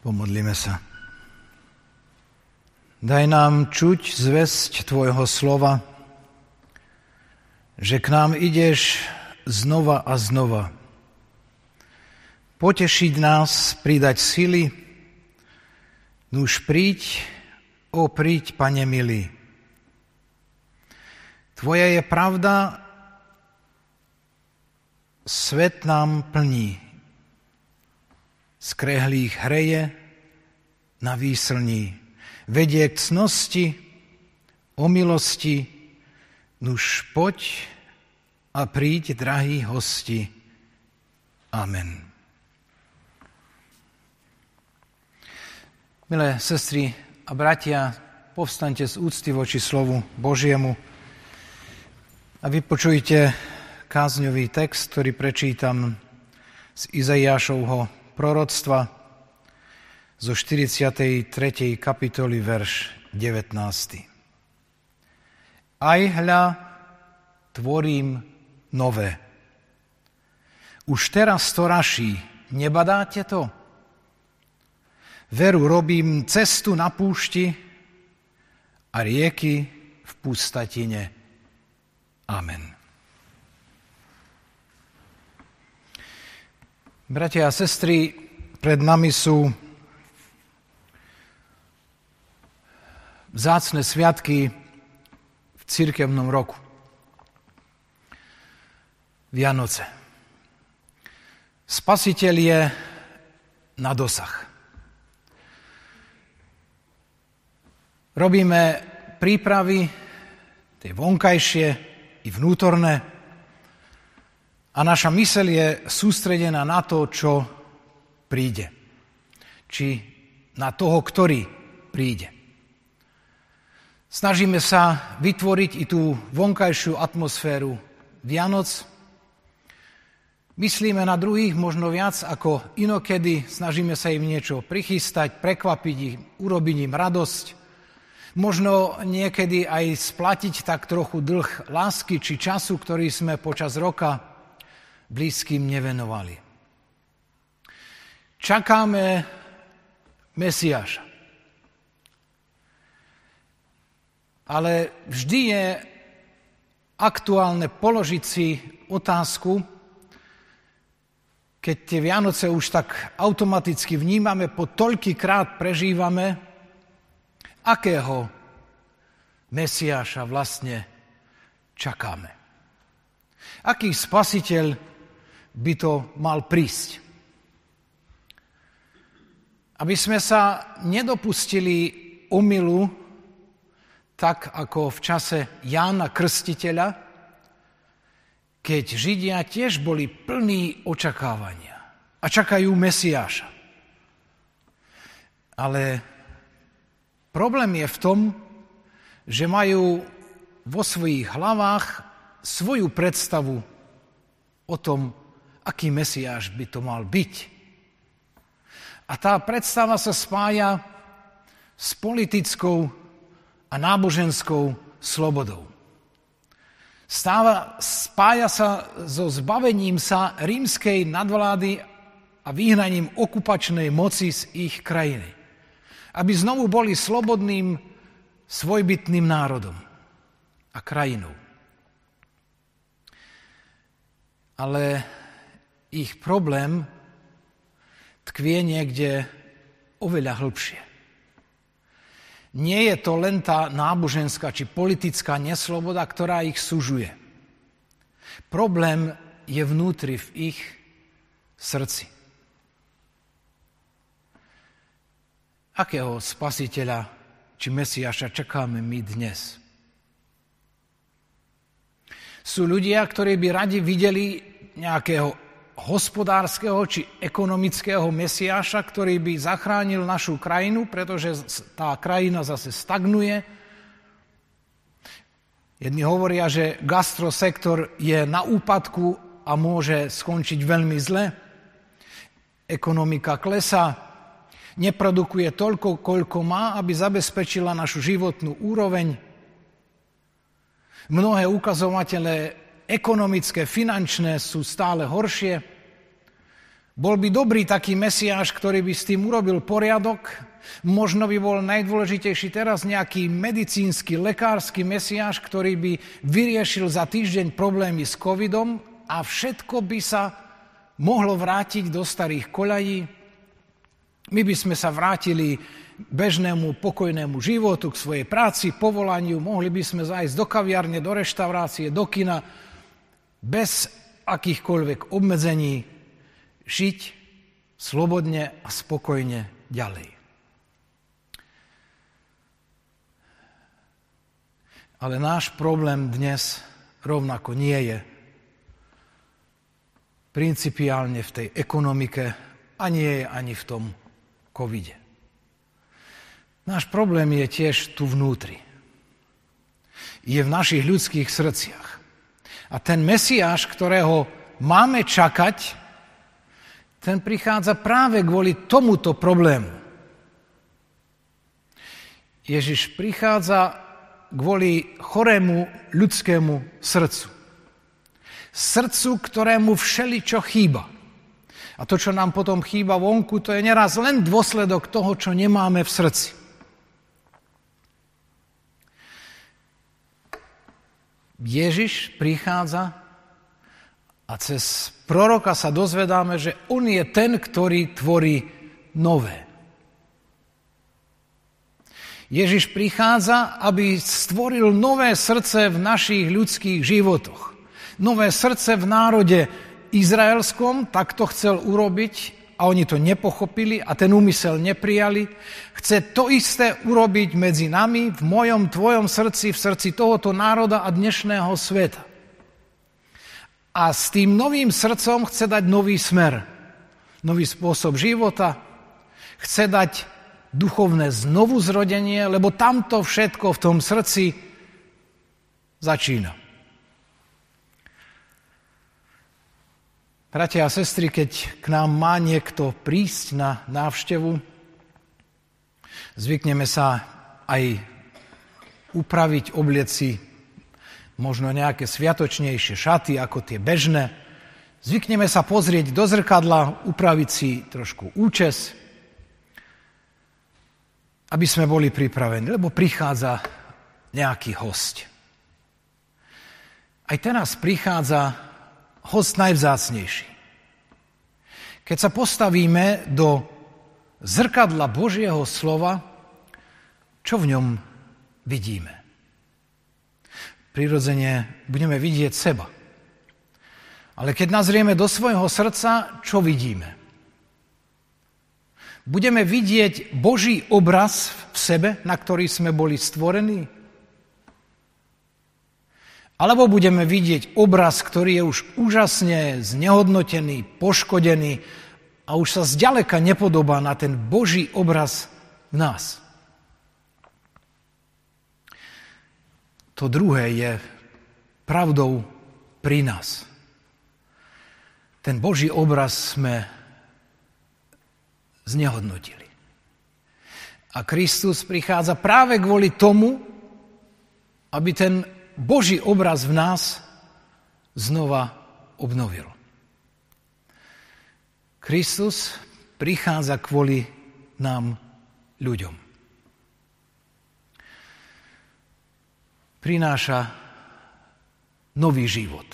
Pomodlíme sa. Daj nám čuť zväzť Tvojho slova, že k nám ideš znova a znova. Potešiť nás, pridať sily, nuž príď, o príď, Pane milý. Tvoja je pravda, svet nám plní, skrehlých hreje na výslní. Vedie k cnosti, o milosti, nuž poď a príď, drahí hosti. Amen. Milé sestry a bratia, povstaňte z úcty voči slovu Božiemu a vypočujte kázňový text, ktorý prečítam z Izaiášovho proroctva zo 43. kapitoly, verš 19. Aj hľa tvorím nové. Už teraz to raší, nebadáte to? Veru robím cestu na púšti a rieky v pustatine. Amen. Bratia a sestry, pred nami sú vzácne sviatky v církevnom roku. Vianoce. Spasiteľ je na dosah. Robíme prípravy, tie vonkajšie i vnútorné, a naša mysel je sústredená na to, čo príde. Či na toho, ktorý príde. Snažíme sa vytvoriť i tú vonkajšiu atmosféru Vianoc. Myslíme na druhých možno viac ako inokedy. Snažíme sa im niečo prichystať, prekvapiť ich, urobiť im radosť. Možno niekedy aj splatiť tak trochu dlh lásky či času, ktorý sme počas roka blízkym nevenovali. Čakáme Mesiáša. Ale vždy je aktuálne položiť si otázku, keď tie Vianoce už tak automaticky vnímame, po toľkýkrát prežívame, akého Mesiáša vlastne čakáme. Aký spasiteľ by to mal prísť. Aby sme sa nedopustili umilu, tak ako v čase Jána Krstiteľa, keď Židia tiež boli plní očakávania a čakajú Mesiáša. Ale problém je v tom, že majú vo svojich hlavách svoju predstavu o tom, aký Mesiáš by to mal byť. A tá predstava sa spája s politickou a náboženskou slobodou. Stáva, spája sa so zbavením sa rímskej nadvlády a vyhnaním okupačnej moci z ich krajiny. Aby znovu boli slobodným, svojbytným národom a krajinou. Ale ich problém tkvie niekde oveľa hĺbšie. Nie je to len tá náboženská či politická nesloboda, ktorá ich sužuje. Problém je vnútri v ich srdci. Akého spasiteľa či Mesiaša čakáme my dnes? Sú ľudia, ktorí by radi videli nejakého hospodárskeho či ekonomického mesiáša, ktorý by zachránil našu krajinu, pretože tá krajina zase stagnuje. Jedni hovoria, že gastrosektor je na úpadku a môže skončiť veľmi zle. Ekonomika klesá, neprodukuje toľko, koľko má, aby zabezpečila našu životnú úroveň. Mnohé ukazovatele ekonomické, finančné sú stále horšie. Bol by dobrý taký mesiáš, ktorý by s tým urobil poriadok. Možno by bol najdôležitejší teraz nejaký medicínsky, lekársky mesiáš, ktorý by vyriešil za týždeň problémy s covidom a všetko by sa mohlo vrátiť do starých koľají. My by sme sa vrátili bežnému pokojnému životu, k svojej práci, povolaniu, mohli by sme zájsť do kaviarne, do reštaurácie, do kina, bez akýchkoľvek obmedzení, žiť slobodne a spokojne ďalej. Ale náš problém dnes rovnako nie je principiálne v tej ekonomike a nie je ani v tom covide. Náš problém je tiež tu vnútri. Je v našich ľudských srdciach. A ten Mesiáš, ktorého máme čakať, ten prichádza práve kvôli tomuto problému. Ježiš prichádza kvôli chorému ľudskému srdcu. Srdcu, ktorému všeličo chýba. A to, čo nám potom chýba vonku, to je neraz len dôsledok toho, čo nemáme v srdci. Ježiš prichádza a cez proroka sa dozvedáme, že on je ten, ktorý tvorí nové. Ježiš prichádza, aby stvoril nové srdce v našich ľudských životoch. Nové srdce v národe izraelskom, tak to chcel urobiť a oni to nepochopili a ten úmysel neprijali. Chce to isté urobiť medzi nami, v mojom, tvojom srdci, v srdci tohoto národa a dnešného sveta a s tým novým srdcom chce dať nový smer, nový spôsob života, chce dať duchovné znovu zrodenie, lebo tamto všetko v tom srdci začína. Bratia a sestry, keď k nám má niekto prísť na návštevu, zvykneme sa aj upraviť, oblieci možno nejaké sviatočnejšie šaty ako tie bežné. Zvykneme sa pozrieť do zrkadla, upraviť si trošku účes, aby sme boli pripravení, lebo prichádza nejaký host. Aj teraz prichádza host najvzácnejší. Keď sa postavíme do zrkadla Božieho slova, čo v ňom vidíme? prirodzene budeme vidieť seba. Ale keď nazrieme do svojho srdca, čo vidíme? Budeme vidieť Boží obraz v sebe, na ktorý sme boli stvorení? Alebo budeme vidieť obraz, ktorý je už úžasne znehodnotený, poškodený a už sa zďaleka nepodobá na ten Boží obraz v nás? To druhé je pravdou pri nás. Ten Boží obraz sme znehodnotili. A Kristus prichádza práve kvôli tomu, aby ten Boží obraz v nás znova obnovil. Kristus prichádza kvôli nám ľuďom. prináša nový život.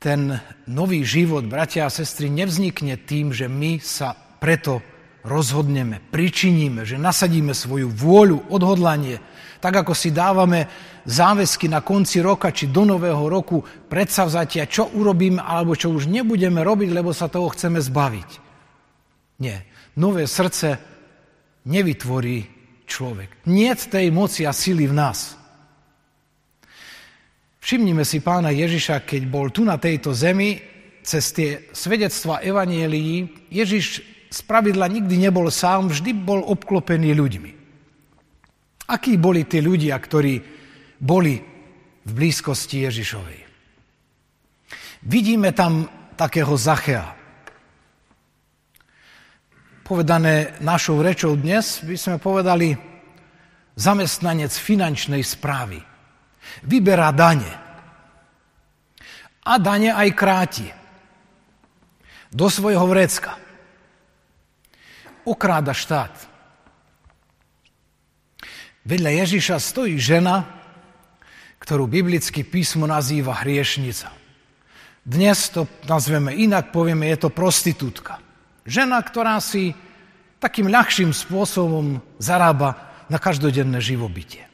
Ten nový život, bratia a sestry, nevznikne tým, že my sa preto rozhodneme, pričiníme, že nasadíme svoju vôľu, odhodlanie, tak ako si dávame záväzky na konci roka či do nového roku predsavzatia, čo urobíme alebo čo už nebudeme robiť, lebo sa toho chceme zbaviť. Nie. Nové srdce nevytvorí človek. Nie tej moci a sily v nás. Všimnime si pána Ježiša, keď bol tu na tejto zemi, cez tie svedectva evanielií, Ježiš z pravidla nikdy nebol sám, vždy bol obklopený ľuďmi. Akí boli tí ľudia, ktorí boli v blízkosti Ježišovej? Vidíme tam takého Zachea, povedané našou rečou dnes, by sme povedali zamestnanec finančnej správy. Vyberá dane. A dane aj kráti. do svojho vrecka. Okráda štát. Vedľa Ježiša stojí žena, ktorú biblický písmo nazýva hriešnica. Dnes to nazveme inak, povieme, je to prostitútka. Žena, ktorá si takým ľahším spôsobom zarába na každodenné živobytie.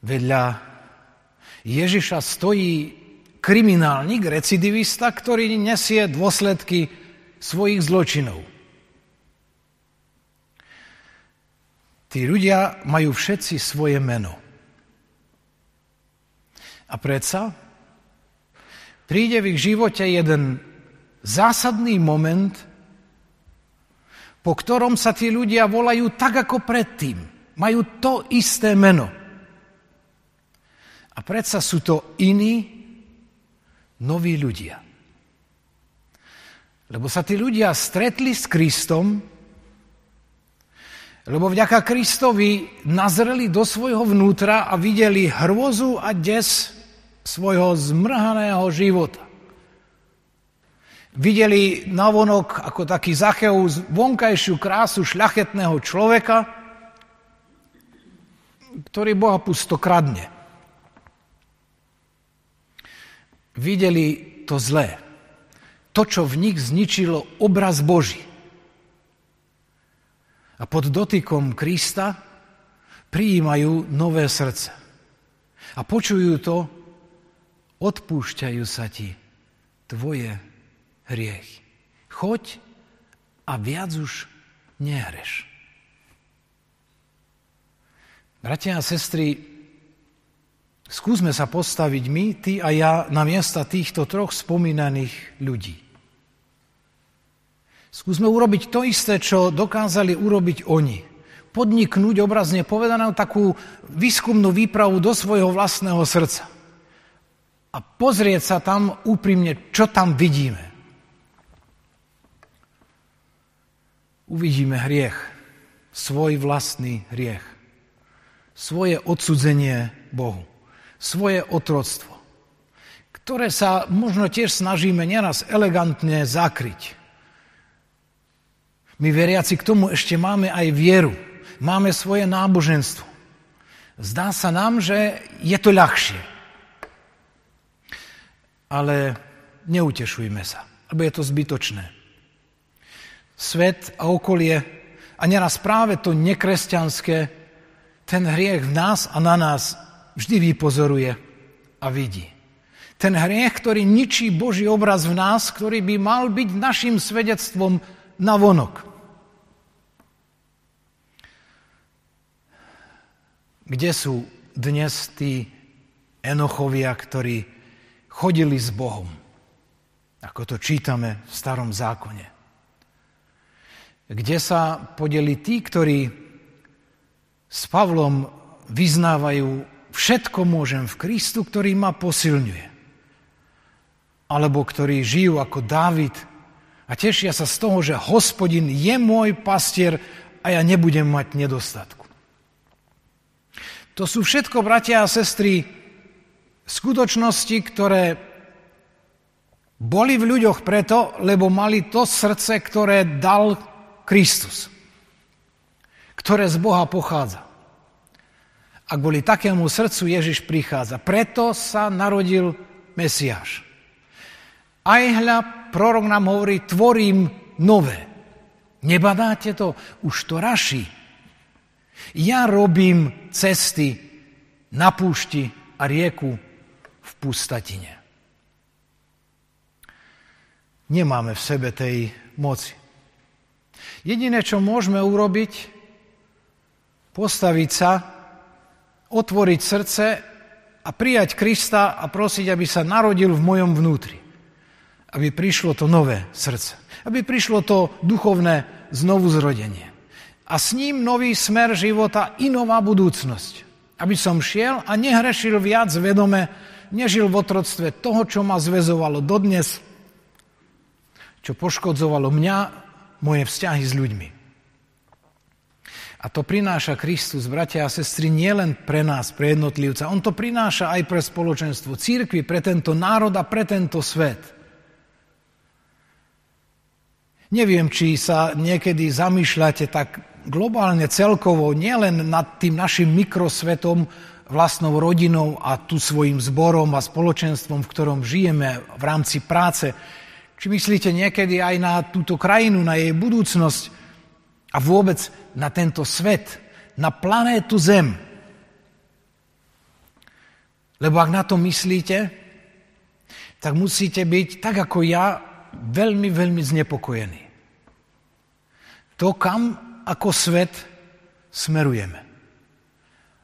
Vedľa Ježiša stojí kriminálnik, recidivista, ktorý nesie dôsledky svojich zločinov. Tí ľudia majú všetci svoje meno. A predsa príde v ich živote jeden zásadný moment, po ktorom sa tí ľudia volajú tak ako predtým. Majú to isté meno. A predsa sú to iní, noví ľudia. Lebo sa tí ľudia stretli s Kristom, lebo vďaka Kristovi nazreli do svojho vnútra a videli hrôzu a des svojho zmrhaného života. Videli navonok ako taký Zacheus vonkajšiu krásu šľachetného človeka, ktorý Boha pusto kradne. Videli to zlé. To, čo v nich zničilo obraz Boží. A pod dotykom Krista prijímajú nové srdce. A počujú to, odpúšťajú sa ti tvoje hriech. Choď a viac už nehreš. Bratia a sestry, skúsme sa postaviť my, ty a ja, na miesta týchto troch spomínaných ľudí. Skúsme urobiť to isté, čo dokázali urobiť oni. Podniknúť obrazne povedané takú výskumnú výpravu do svojho vlastného srdca. A pozrieť sa tam úprimne, čo tam vidíme. uvidíme hriech, svoj vlastný hriech, svoje odsudzenie Bohu, svoje otroctvo, ktoré sa možno tiež snažíme neraz elegantne zakryť. My veriaci k tomu ešte máme aj vieru, máme svoje náboženstvo. Zdá sa nám, že je to ľahšie. Ale neutešujme sa, lebo je to zbytočné svet a okolie a neraz práve to nekresťanské, ten hriech v nás a na nás vždy vypozoruje a vidí. Ten hriech, ktorý ničí Boží obraz v nás, ktorý by mal byť našim svedectvom na vonok. Kde sú dnes tí Enochovia, ktorí chodili s Bohom? Ako to čítame v starom zákone kde sa podeli tí, ktorí s Pavlom vyznávajú všetko môžem v Kristu, ktorý ma posilňuje. Alebo ktorí žijú ako Dávid a tešia sa z toho, že hospodin je môj pastier a ja nebudem mať nedostatku. To sú všetko, bratia a sestry, skutočnosti, ktoré boli v ľuďoch preto, lebo mali to srdce, ktoré dal Kristus, ktoré z Boha pochádza. A kvôli takému srdcu Ježiš prichádza. Preto sa narodil Mesiáš. Aj hľa, prorok nám hovorí, tvorím nové. Nebadáte to? Už to raší. Ja robím cesty na púšti a rieku v pustatine. Nemáme v sebe tej moci. Jediné, čo môžeme urobiť, postaviť sa, otvoriť srdce a prijať Krista a prosiť, aby sa narodil v mojom vnútri. Aby prišlo to nové srdce. Aby prišlo to duchovné znovu zrodenie. A s ním nový smer života i nová budúcnosť. Aby som šiel a nehrešil viac vedome, nežil v otroctve toho, čo ma zväzovalo dodnes, čo poškodzovalo mňa moje vzťahy s ľuďmi. A A to prináša Kristus, bratia a sestry, nielen pre nás, pre jednotlivca. On to prináša aj pre spoločenstvo církvy, pre tento národ a pre tento svet. Neviem, či sa niekedy zamýšľate tak globálne celkovo, nielen nad tým našim mikrosvetom, vlastnou rodinou a tu svojim zborom a spoločenstvom, v ktorom žijeme v rámci práce. Či myslíte niekedy aj na túto krajinu, na jej budúcnosť, a vôbec na tento svet, na planétu Zem. Lebo ak na to myslíte, tak musíte byť, tak ako ja, veľmi, veľmi znepokojení. To, kam ako svet smerujeme.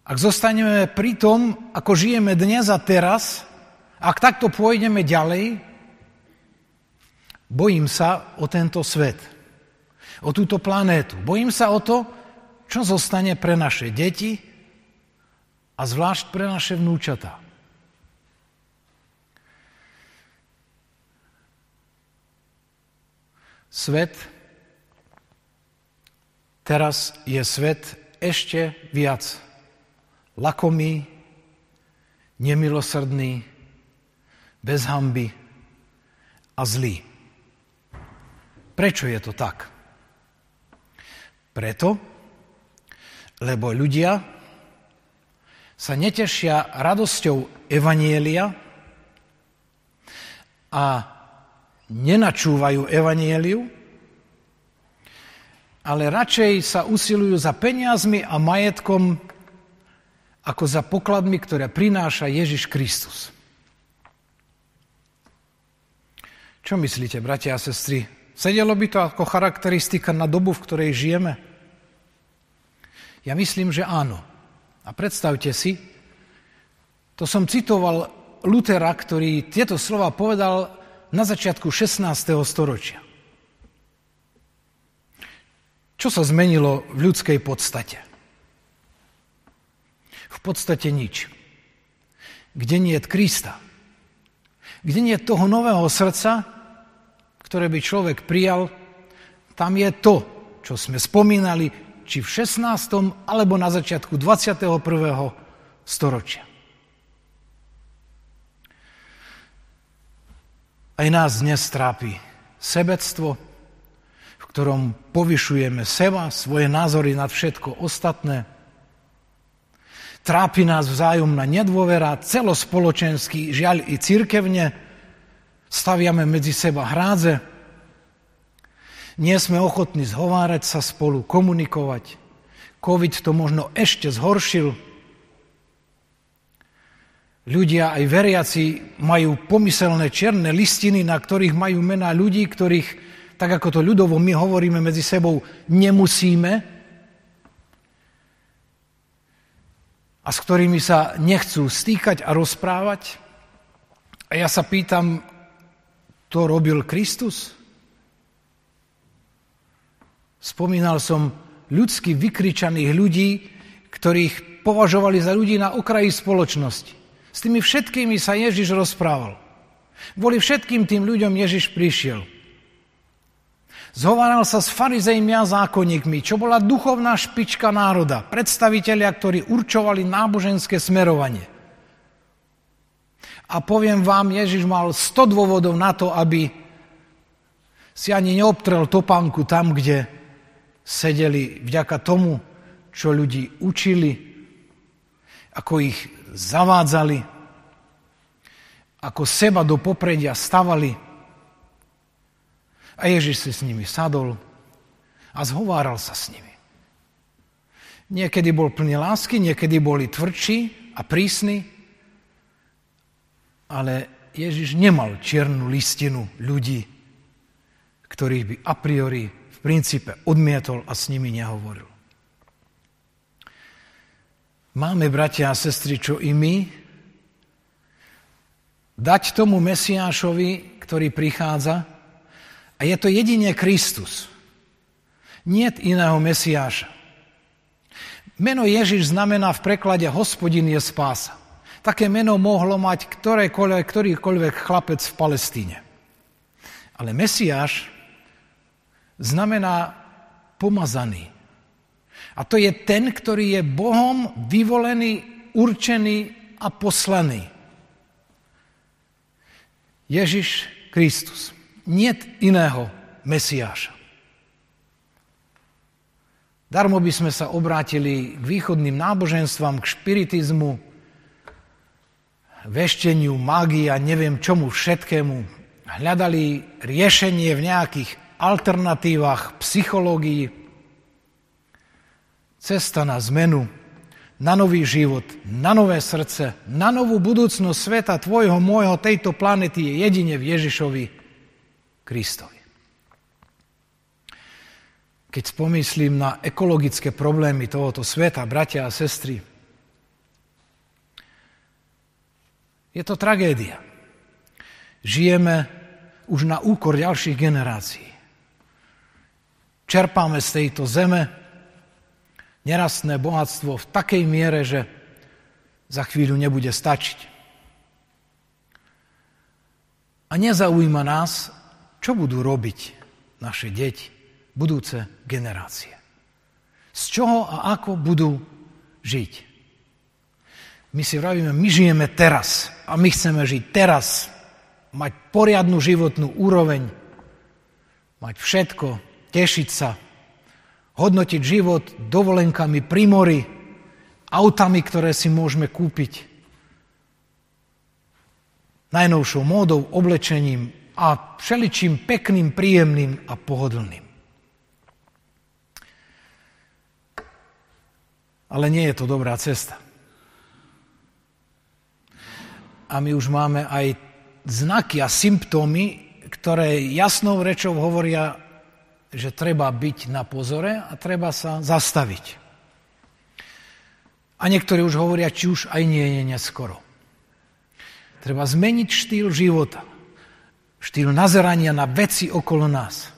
Ak zostaneme pri tom, ako žijeme dnes a teraz, ak takto pôjdeme ďalej, bojím sa o tento svet o túto planétu. Bojím sa o to, čo zostane pre naše deti a zvlášť pre naše vnúčatá. Svet teraz je svet ešte viac lakomý, nemilosrdný, bez hamby a zlý. Prečo je to tak? Preto, lebo ľudia sa netešia radosťou Evanielia a nenačúvajú Evanieliu, ale radšej sa usilujú za peniazmi a majetkom ako za pokladmi, ktoré prináša Ježiš Kristus. Čo myslíte, bratia a sestry? Sedelo by to ako charakteristika na dobu, v ktorej žijeme? Ja myslím, že áno. A predstavte si, to som citoval Lutera, ktorý tieto slova povedal na začiatku 16. storočia. Čo sa zmenilo v ľudskej podstate? V podstate nič. Kde nie je Krista? Kde nie je toho nového srdca, ktoré by človek prijal, tam je to, čo sme spomínali, či v 16. alebo na začiatku 21. storočia. Aj nás dnes trápi sebectvo, v ktorom povyšujeme seba, svoje názory nad všetko ostatné. Trápi nás vzájomná nedôvera, celospoločenský, žiaľ i církevne, staviame medzi seba hrádze, nie sme ochotní zhovárať sa spolu, komunikovať. COVID to možno ešte zhoršil. Ľudia, aj veriaci, majú pomyselné čierne listiny, na ktorých majú mená ľudí, ktorých, tak ako to ľudovo my hovoríme medzi sebou, nemusíme a s ktorými sa nechcú stýkať a rozprávať. A ja sa pýtam, to robil Kristus? Spomínal som ľudsky vykričaných ľudí, ktorých považovali za ľudí na okraji spoločnosti. S tými všetkými sa Ježiš rozprával. Kvôli všetkým tým ľuďom Ježiš prišiel. Zhováral sa s farizejmi a zákonníkmi, čo bola duchovná špička národa, predstavitelia, ktorí určovali náboženské smerovanie. A poviem vám, Ježiš mal 100 dôvodov na to, aby si ani neobtrel topánku tam, kde sedeli vďaka tomu, čo ľudí učili, ako ich zavádzali, ako seba do popredia stavali. A Ježiš si s nimi sadol a zhováral sa s nimi. Niekedy bol plný lásky, niekedy boli tvrdší a prísni, ale Ježiš nemal čiernu listinu ľudí, ktorých by a priori v princípe odmietol a s nimi nehovoril. Máme, bratia a sestry, čo i my, dať tomu Mesiášovi, ktorý prichádza, a je to jedine Kristus. Nie iného Mesiáša. Meno Ježiš znamená v preklade hospodin je spása. Také meno mohlo mať ktorýkoľvek chlapec v Palestíne. Ale Mesiáš znamená pomazaný. A to je ten, ktorý je Bohom vyvolený, určený a poslaný. Ježiš Kristus. Niet iného Mesiáša. Darmo by sme sa obrátili k východným náboženstvám, k špiritizmu, vešteniu, mágii a neviem čomu všetkému. Hľadali riešenie v nejakých alternatívach, psychológii. Cesta na zmenu, na nový život, na nové srdce, na novú budúcnosť sveta tvojho, môjho, tejto planety je jedine v Ježišovi Kristovi. Keď spomyslím na ekologické problémy tohoto sveta, bratia a sestry, je to tragédia. Žijeme už na úkor ďalších generácií. Čerpáme z tejto zeme nerastné bohatstvo v takej miere, že za chvíľu nebude stačiť. A nezaujíma nás, čo budú robiť naše deti budúce generácie. Z čoho a ako budú žiť. My si vravíme, my žijeme teraz a my chceme žiť teraz, mať poriadnu životnú úroveň, mať všetko, tešiť sa, hodnotiť život dovolenkami pri mori, autami, ktoré si môžeme kúpiť, najnovšou módou, oblečením a všeličím pekným, príjemným a pohodlným. Ale nie je to dobrá cesta. A my už máme aj znaky a symptómy, ktoré jasnou rečou hovoria, že treba byť na pozore a treba sa zastaviť. A niektorí už hovoria, či už aj nie je neskoro. Treba zmeniť štýl života, štýl nazerania na veci okolo nás.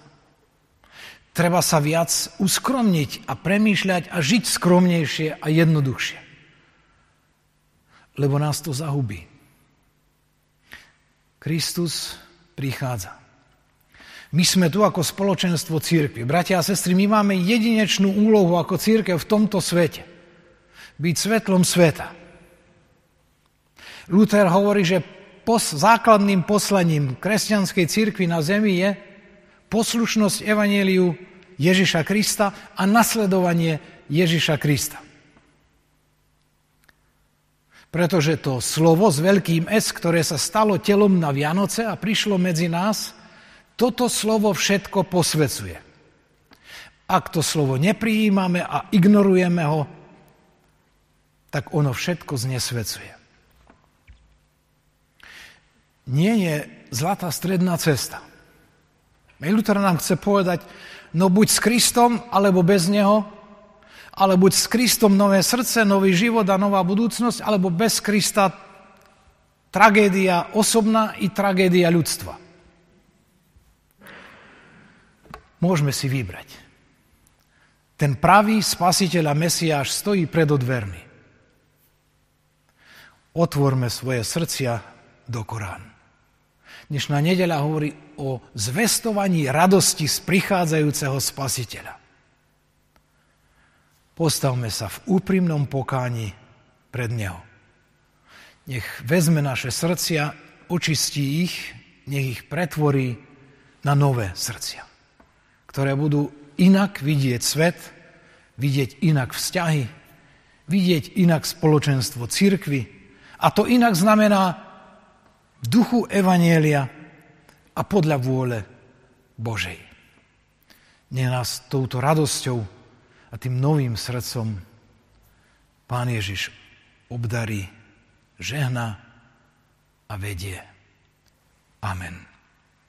Treba sa viac uskromniť a premýšľať a žiť skromnejšie a jednoduchšie. Lebo nás to zahubí. Kristus prichádza. My sme tu ako spoločenstvo církvy. Bratia a sestry, my máme jedinečnú úlohu ako církev v tomto svete. Byť svetlom sveta. Luther hovorí, že pos, základným poslaním kresťanskej církvy na zemi je poslušnosť Evangeliu Ježiša Krista a nasledovanie Ježiša Krista. Pretože to slovo s veľkým S, ktoré sa stalo telom na Vianoce a prišlo medzi nás, toto slovo všetko posvecuje. Ak to slovo neprijímame a ignorujeme ho, tak ono všetko znesvecuje. Nie je zlatá stredná cesta. Luther nám chce povedať, no buď s Kristom, alebo bez Neho, ale buď s Kristom nové srdce, nový život a nová budúcnosť, alebo bez Krista tragédia osobná i tragédia ľudstva. Môžeme si vybrať. Ten pravý spasiteľ a Mesiáš stojí pred odvermi. Otvorme svoje srdcia do Koránu. Dnešná nedeľa hovorí o zvestovaní radosti z prichádzajúceho spasiteľa. Postavme sa v úprimnom pokáni pred Neho. Nech vezme naše srdcia, očistí ich, nech ich pretvorí na nové srdcia, ktoré budú inak vidieť svet, vidieť inak vzťahy, vidieť inak spoločenstvo církvy. A to inak znamená v duchu Evanielia a podľa vôle Božej. Nech nás touto radosťou a tým novým srdcom Pán Ježiš obdarí, žehna a vedie. Amen.